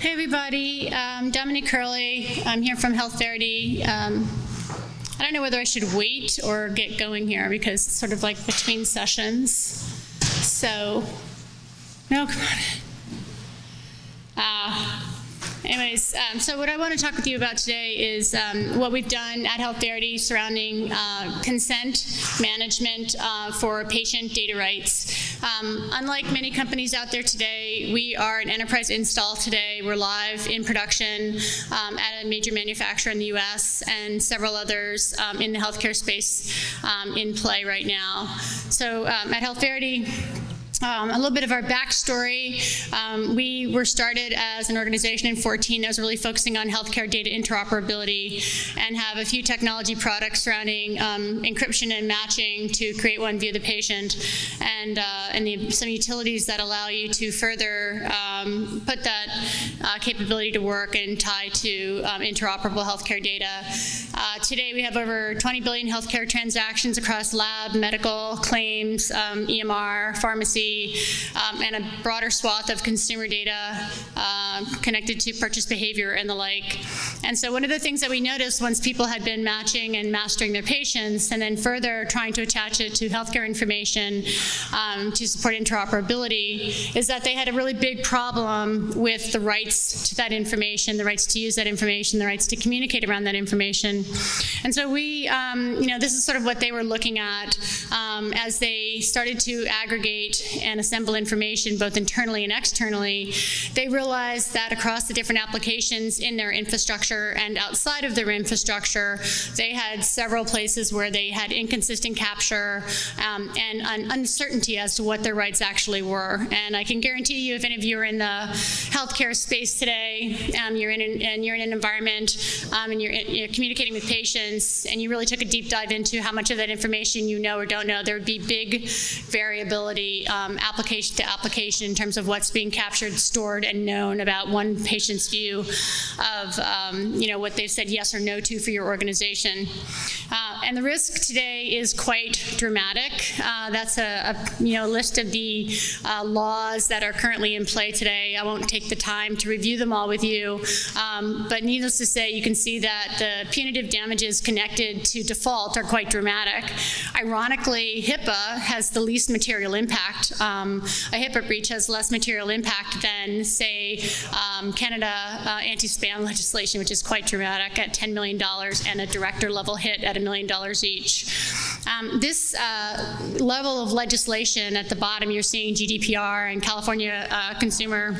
Hey, everybody. Um, Dominique Curley. I'm here from HealthVerity. Um, I don't know whether I should wait or get going here because it's sort of like between sessions. So, no, come on. Anyways, um, so what I want to talk with you about today is um, what we've done at HealthVerity surrounding uh, consent management uh, for patient data rights. Um, unlike many companies out there today, we are an enterprise install today. We're live in production um, at a major manufacturer in the U.S. and several others um, in the healthcare space um, in play right now. So at HealthVerity, um, a little bit of our backstory. Um, we were started as an organization in 14 that was really focusing on healthcare data interoperability and have a few technology products surrounding um, encryption and matching to create one view of the patient and, uh, and the, some utilities that allow you to further um, put that uh, capability to work and tie to um, interoperable healthcare data. Uh, today we have over 20 billion healthcare transactions across lab, medical, claims, um, EMR, pharmacy, um, and a broader swath of consumer data uh, connected to purchase behavior and the like. And so one of the things that we noticed once people had been matching and mastering their patients and then further trying to attach it to healthcare information um, to support interoperability is that they had a really big problem with the rights to that information, the rights to use that information, the rights to communicate around that information. And so we, um, you know, this is sort of what they were looking at um, as they started to aggregate and assemble information both internally and externally, they realized that across the different applications in their infrastructure and outside of their infrastructure, they had several places where they had inconsistent capture um, and an uncertainty as to what their rights actually were. And I can guarantee you, if any of you are in the healthcare space today, um, you're in an, and you're in an environment um, and you're, you're communicating with patients, and you really took a deep dive into how much of that information you know or don't know, there would be big variability um, um, application to application in terms of what's being captured, stored, and known about one patient's view of um, you know what they've said yes or no to for your organization. And the risk today is quite dramatic. Uh, that's a, a, you know list of the uh, laws that are currently in play today. I won't take the time to review them all with you, um, but needless to say, you can see that the punitive damages connected to default are quite dramatic. Ironically, HIPAA has the least material impact um, a HIPAA breach has less material impact than, say, um, Canada uh, anti-spam legislation, which is quite dramatic at $10 million and a director level hit at a million dollars each. Um, this uh, level of legislation at the bottom, you're seeing GDPR and California uh, Consumer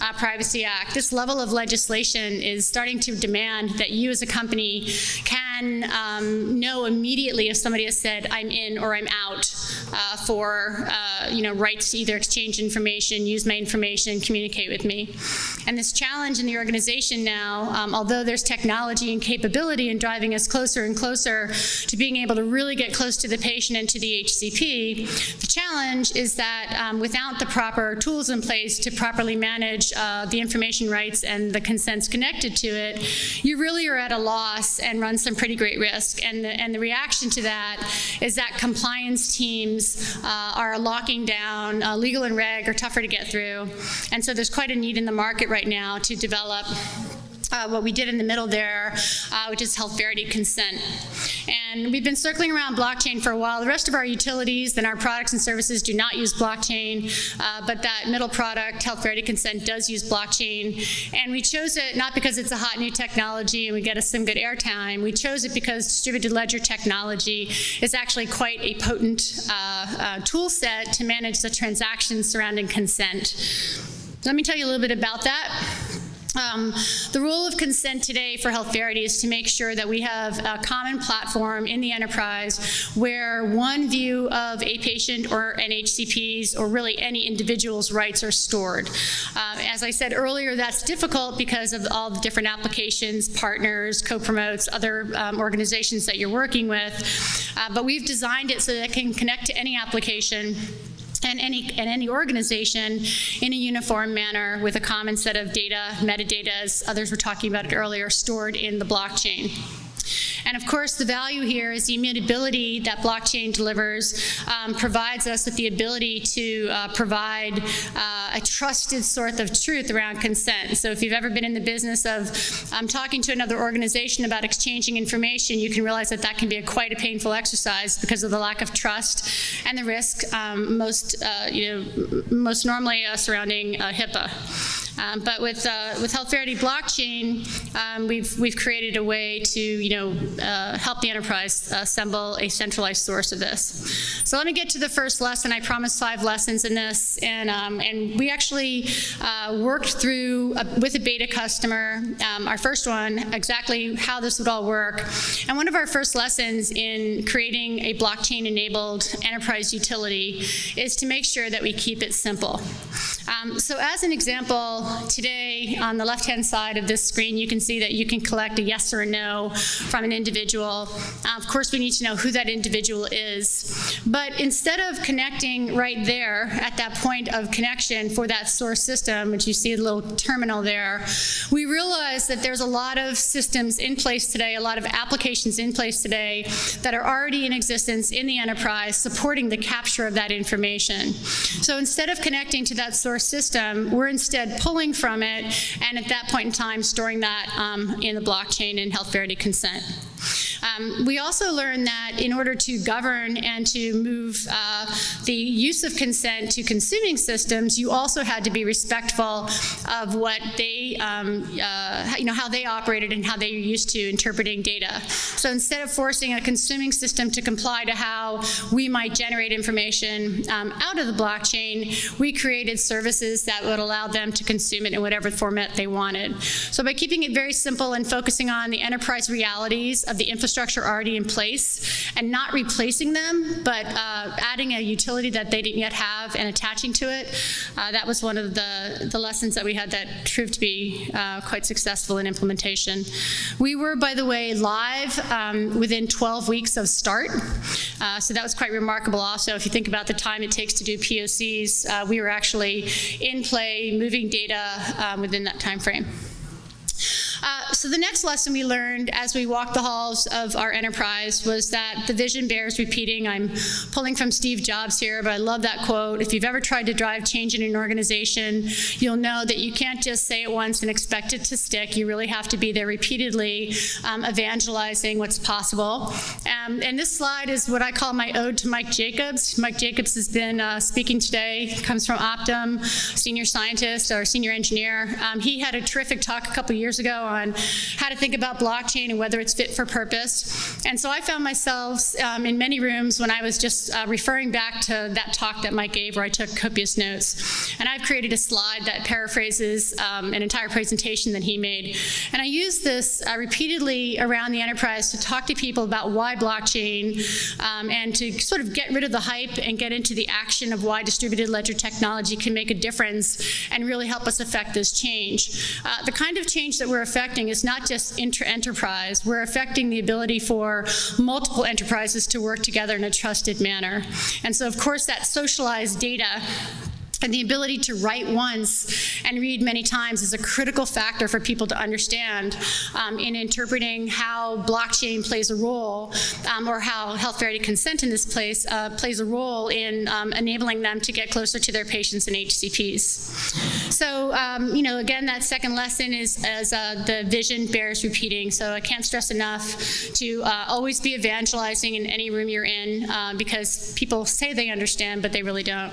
uh, Privacy Act. This level of legislation is starting to demand that you as a company can um, know immediately if somebody has said, I'm in or I'm out uh, for, uh, you know, rights to either exchange information, use my information, communicate with me. And this challenge in the organization now, um, although there's technology and capability in driving us closer and closer to being able to really get close to the patient and to the HCP, the challenge is that um, without the proper tools in place to properly manage uh, the information rights and the consents connected to it, you really are at a loss and run some pretty great risk. And the, and the reaction to that is that compliance teams uh, are locking down, uh, legal and reg are tougher to get through. And so there's quite a need in the market right now to develop uh, what we did in the middle there, uh, which is HealthVerity consent. And we've been circling around blockchain for a while. The rest of our utilities and our products and services do not use blockchain, uh, but that middle product, HealthVerity consent, does use blockchain. And we chose it not because it's a hot new technology and we get us some good airtime. We chose it because distributed ledger technology is actually quite a potent uh, uh, tool set to manage the transactions surrounding consent. Let me tell you a little bit about that. Um, the role of consent today for HealthVerity is to make sure that we have a common platform in the enterprise where one view of a patient or an HCP's or really any individual's rights are stored. Um, as I said earlier, that's difficult because of all the different applications, partners, co-promotes, other um, organizations that you're working with. Uh, but we've designed it so that it can connect to any application and any, and any organization in a uniform manner with a common set of data, metadata, as others were talking about it earlier, stored in the blockchain. And of course, the value here is the immutability that blockchain delivers um, provides us with the ability to uh, provide uh, a trusted source of truth around consent. So if you've ever been in the business of um, talking to another organization about exchanging information, you can realize that that can be a quite a painful exercise because of the lack of trust and the risk um, most, uh, you know, most normally uh, surrounding uh, HIPAA. Um, but with uh, with HealthVerity blockchain, um, we've we've created a way to you know uh, help the enterprise assemble a centralized source of this. So let me get to the first lesson. I promised five lessons in this, and um, and we actually uh, worked through a, with a beta customer um, our first one exactly how this would all work. And one of our first lessons in creating a blockchain enabled enterprise utility is to make sure that we keep it simple. Um, so as an example, today on the left-hand side of this screen, you can see that you can collect a yes or a no from an individual. Uh, of course, we need to know who that individual is. But instead of connecting right there at that point of connection for that source system, which you see a little terminal there, we realize that there's a lot of systems in place today, a lot of applications in place today that are already in existence in the enterprise supporting the capture of that information. So instead of connecting to that source system, we're instead pulling from it and at that point in time storing that um, in the blockchain in HealthVerity consent. Um, we also learned that in order to govern and to move uh, the use of consent to consuming systems, you also had to be respectful of what they, um, uh, you know, how they operated and how they were used to interpreting data. So instead of forcing a consuming system to comply to how we might generate information um, out of the blockchain, we created services that would allow them to consume it in whatever format they wanted. So by keeping it very simple and focusing on the enterprise realities of the infrastructure already in place and not replacing them, but uh, adding a utility that they didn't yet have and attaching to it. Uh, that was one of the, the lessons that we had that proved to be uh, quite successful in implementation. We were, by the way, live um, within 12 weeks of start. Uh, so that was quite remarkable also. If you think about the time it takes to do POCs, uh, we were actually in play, moving data um, within that time frame. Uh, so the next lesson we learned as we walked the halls of our enterprise was that the vision bears repeating. I'm pulling from Steve Jobs here, but I love that quote. If you've ever tried to drive change in an organization, you'll know that you can't just say it once and expect it to stick. You really have to be there repeatedly, um, evangelizing what's possible. Um, and this slide is what I call my ode to Mike Jacobs. Mike Jacobs has been uh, speaking today, comes from Optum, senior scientist or senior engineer. Um, he had a terrific talk a couple years ago on how to think about blockchain and whether it's fit for purpose. And so I found myself um, in many rooms when I was just uh, referring back to that talk that Mike gave where I took copious notes. And I've created a slide that paraphrases um, an entire presentation that he made. And I use this uh, repeatedly around the enterprise to talk to people about why blockchain um, and to sort of get rid of the hype and get into the action of why distributed ledger technology can make a difference and really help us affect this change. Uh, the kind of change that we're affecting affecting is not just inter-enterprise, we're affecting the ability for multiple enterprises to work together in a trusted manner. And so of course that socialized data and the ability to write once and read many times is a critical factor for people to understand um, in interpreting how blockchain plays a role um, or how HealthVerity consent in this place uh, plays a role in um, enabling them to get closer to their patients and HCPs. So, um, you know, again, that second lesson is as uh, the vision bears repeating. So I can't stress enough to uh, always be evangelizing in any room you're in uh, because people say they understand, but they really don't.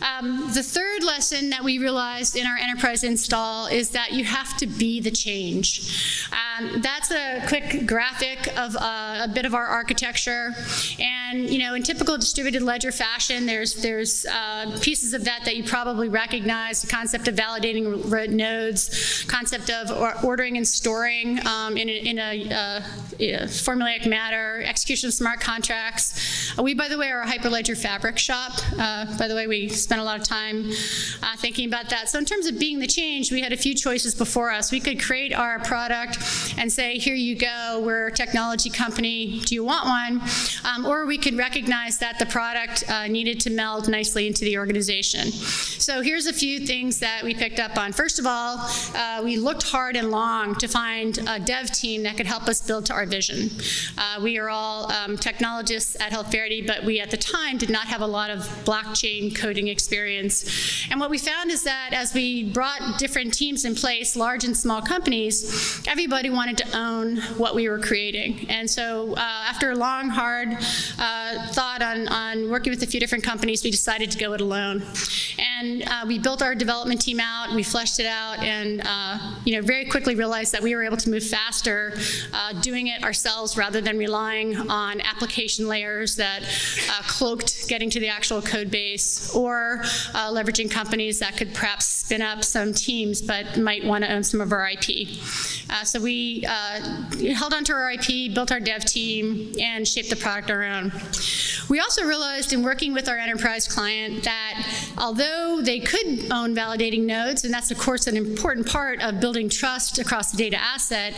Um, the third lesson that we realized in our enterprise install is that you have to be the change. Um, that's a quick graphic of uh, a bit of our architecture. And, you know, in typical distributed ledger fashion, there's, there's uh, pieces of that that you probably recognize, the concept of validating nodes, concept of ordering and storing um, in a, in a, uh, formulaic matter, execution of smart contracts. we, by the way, are a Hyperledger fabric shop. Uh, by the way, we spent a lot of time uh, thinking about that. So in terms of being the change, we had a few choices before us. We could create our product and say, here you go, we're a technology company, do you want one? Um, or we could recognize that the product uh, needed to meld nicely into the organization. So here's a few things that we picked up on. First of all, uh, we looked hard and long to find a dev team that could help us build to our vision. Uh, we are all um, technologists at HealthVerity, but we at the time did not have a lot of blockchain coding experience. And what we found is that as we brought different teams in place, large and small companies, everybody wanted to own what we were creating. And so uh, after a long, hard uh, thought on, on working with a few different companies, we decided to go it alone. And uh, we built our development team out, we fleshed it out, and uh, you know very quickly realized that we were able to move faster uh, doing it ourselves rather than relying on application layers that uh, cloaked getting to the actual code base or leveraging companies that could perhaps spin up some teams but might want to own some of our IP. So we held onto our IP, built our dev team, and shaped the product around. We also realized in working with our enterprise client that although they could own validating nodes, and that's of course an important part of building trust across the data asset,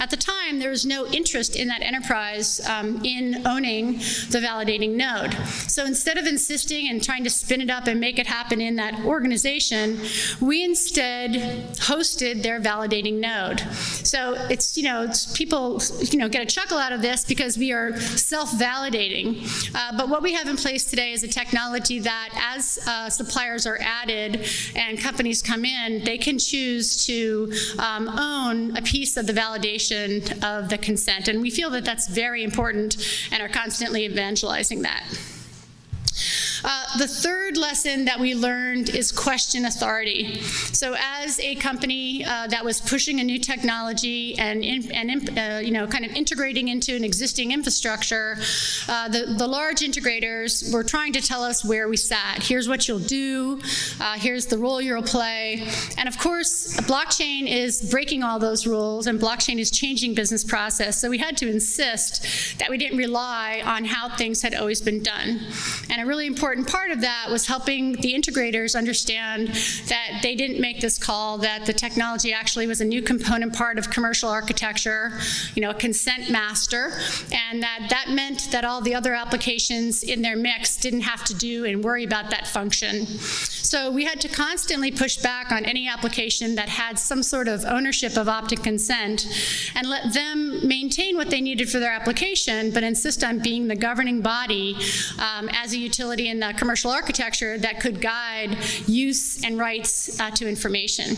at the time there was no interest in that enterprise um, in owning the validating node. So instead of insisting and trying to spin it up and make it happen in that organization, we instead hosted their validating node. So it's, you know, it's people, you know, get a chuckle out of this because we are self-validating. Uh, but what we have in place today is a technology that as uh, suppliers are added and companies come in, they can choose to um, own a piece of the validation of the consent. And we feel that that's very important and are constantly evangelizing that. Uh, the third lesson that we learned is question authority. So as a company uh, that was pushing a new technology and, in, and uh, you know, kind of integrating into an existing infrastructure, uh, the, the large integrators were trying to tell us where we sat. Here's what you'll do. Uh, here's the role you'll play. And of course, blockchain is breaking all those rules and blockchain is changing business process. So we had to insist that we didn't rely on how things had always been done. And a really important important part of that was helping the integrators understand that they didn't make this call, that the technology actually was a new component part of commercial architecture, you know, a consent master, and that that meant that all the other applications in their mix didn't have to do and worry about that function. So we had to constantly push back on any application that had some sort of ownership of optic consent and let them maintain what they needed for their application, but insist on being the governing body um, as a utility in the commercial architecture that could guide use and rights uh, to information.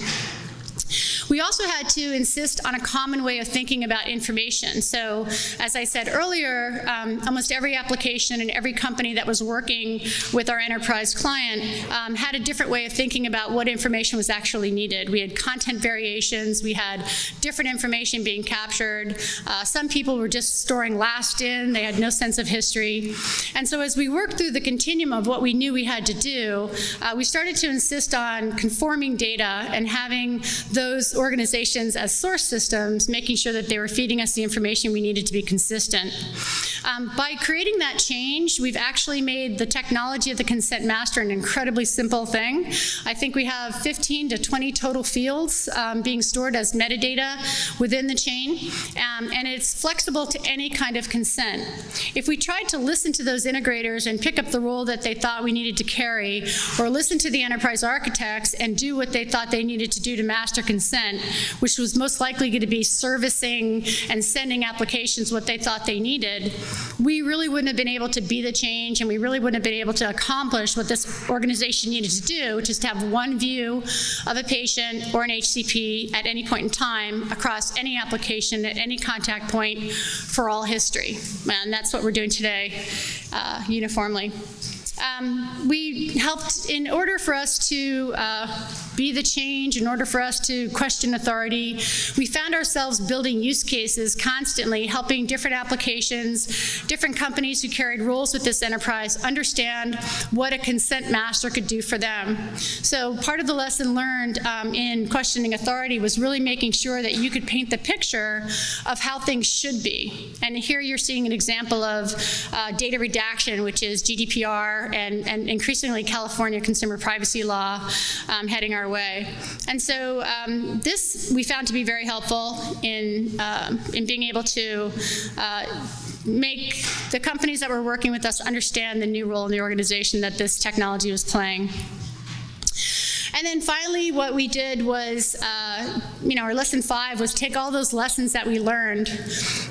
We also had to insist on a common way of thinking about information. So as I said earlier, um, almost every application and every company that was working with our enterprise client um, had a different way of thinking about what information was actually needed. We had content variations, we had different information being captured. Uh, some people were just storing last in, they had no sense of history. And so as we worked through the continuum of what we knew we had to do, uh, we started to insist on conforming data and having those organizations as source systems, making sure that they were feeding us the information we needed to be consistent. Um, by creating that change, we've actually made the technology of the consent master an incredibly simple thing. I think we have 15 to 20 total fields um, being stored as metadata within the chain, um, and it's flexible to any kind of consent. If we tried to listen to those integrators and pick up the role that they thought we needed to carry, or listen to the enterprise architects and do what they thought they needed to do to master consent, which was most likely going to be servicing and sending applications what they thought they needed, we really wouldn't have been able to be the change and we really wouldn't have been able to accomplish what this organization needed to do, which is to have one view of a patient or an HCP at any point in time across any application at any contact point for all history. And that's what we're doing today uh, uniformly. Um, we helped, in order for us to uh, be the change, in order for us to question authority, we found ourselves building use cases constantly, helping different applications, different companies who carried roles with this enterprise understand what a consent master could do for them. So part of the lesson learned um, in questioning authority was really making sure that you could paint the picture of how things should be. And here you're seeing an example of uh, data redaction, which is GDPR and, and increasingly California consumer privacy law um, heading our way. And so um, this we found to be very helpful in, um, in being able to uh, make the companies that were working with us understand the new role in the organization that this technology was playing. And then finally, what we did was, uh, you know, our lesson five was take all those lessons that we learned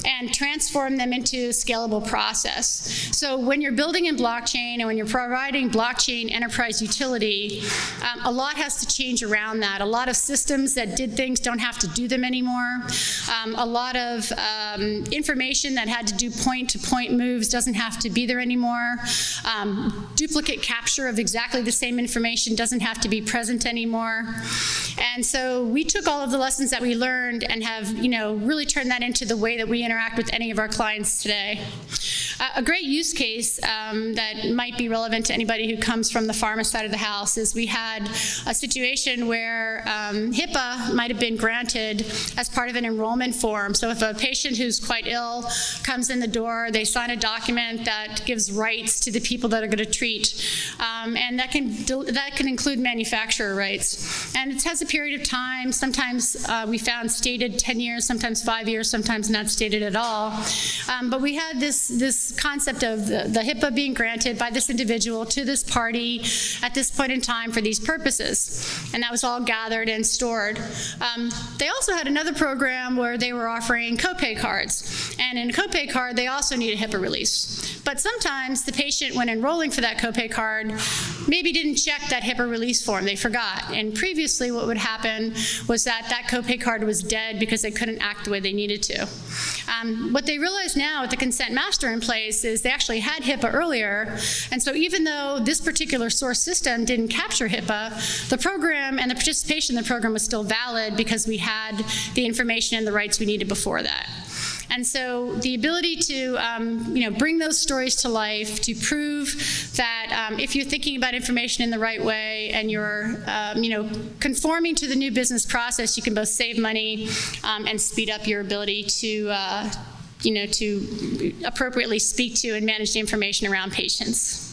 and transform them into scalable process. So when you're building in blockchain and when you're providing blockchain enterprise utility, um, a lot has to change around that. A lot of systems that did things don't have to do them anymore. Um, a lot of um, information that had to do point-to-point -point moves doesn't have to be there anymore. Um, duplicate capture of exactly the same information doesn't have to be present anymore. And so we took all of the lessons that we learned and have, you know, really turned that into the way that we interact with any of our clients today. A great use case um, that might be relevant to anybody who comes from the pharma side of the house is we had a situation where um, HIPAA might have been granted as part of an enrollment form. So if a patient who's quite ill comes in the door, they sign a document that gives rights to the people that are going to treat, um, and that can that can include manufacturer rights. And it has a period of time. Sometimes uh, we found stated 10 years, sometimes five years, sometimes not stated at all. Um, but we had this this concept of the, the HIPAA being granted by this individual to this party at this point in time for these purposes. And that was all gathered and stored. Um, they also had another program where they were offering copay cards. And in a copay card, they also need a HIPAA release. But sometimes the patient, when enrolling for that copay card, maybe didn't check that HIPAA release form. They forgot. And previously, what would happen was that that copay card was dead because they couldn't act the way they needed to. Um, what they realize now with the consent master in place is they actually had HIPAA earlier, and so even though this particular source system didn't capture HIPAA, the program and the participation in the program was still valid because we had the information and the rights we needed before that. And so the ability to um, you know, bring those stories to life, to prove that um, if you're thinking about information in the right way and you're um, you know, conforming to the new business process, you can both save money um, and speed up your ability to uh, you know, to appropriately speak to and manage the information around patients.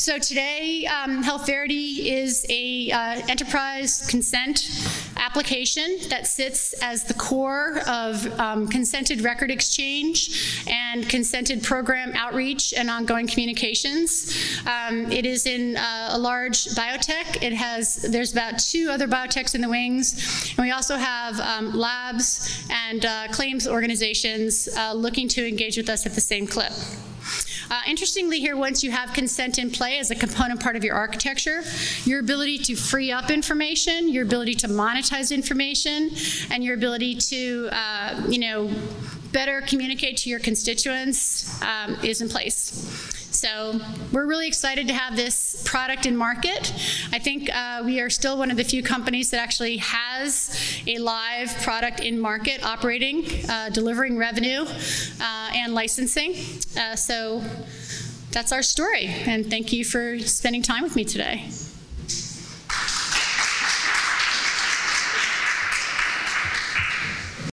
So today, um, HealthVerity is a uh, enterprise consent application that sits as the core of um, consented record exchange and consented program outreach and ongoing communications. Um, it is in uh, a large biotech. It has, there's about two other biotechs in the wings. And we also have um, labs and uh, claims organizations uh, looking to engage with us at the same clip. Uh, interestingly here, once you have consent in play as a component part of your architecture, your ability to free up information, your ability to monetize information, and your ability to, uh, you know, better communicate to your constituents um, is in place. So we're really excited to have this product in market. I think uh, we are still one of the few companies that actually has a live product in market operating, uh, delivering revenue uh, and licensing. Uh, so that's our story. And thank you for spending time with me today.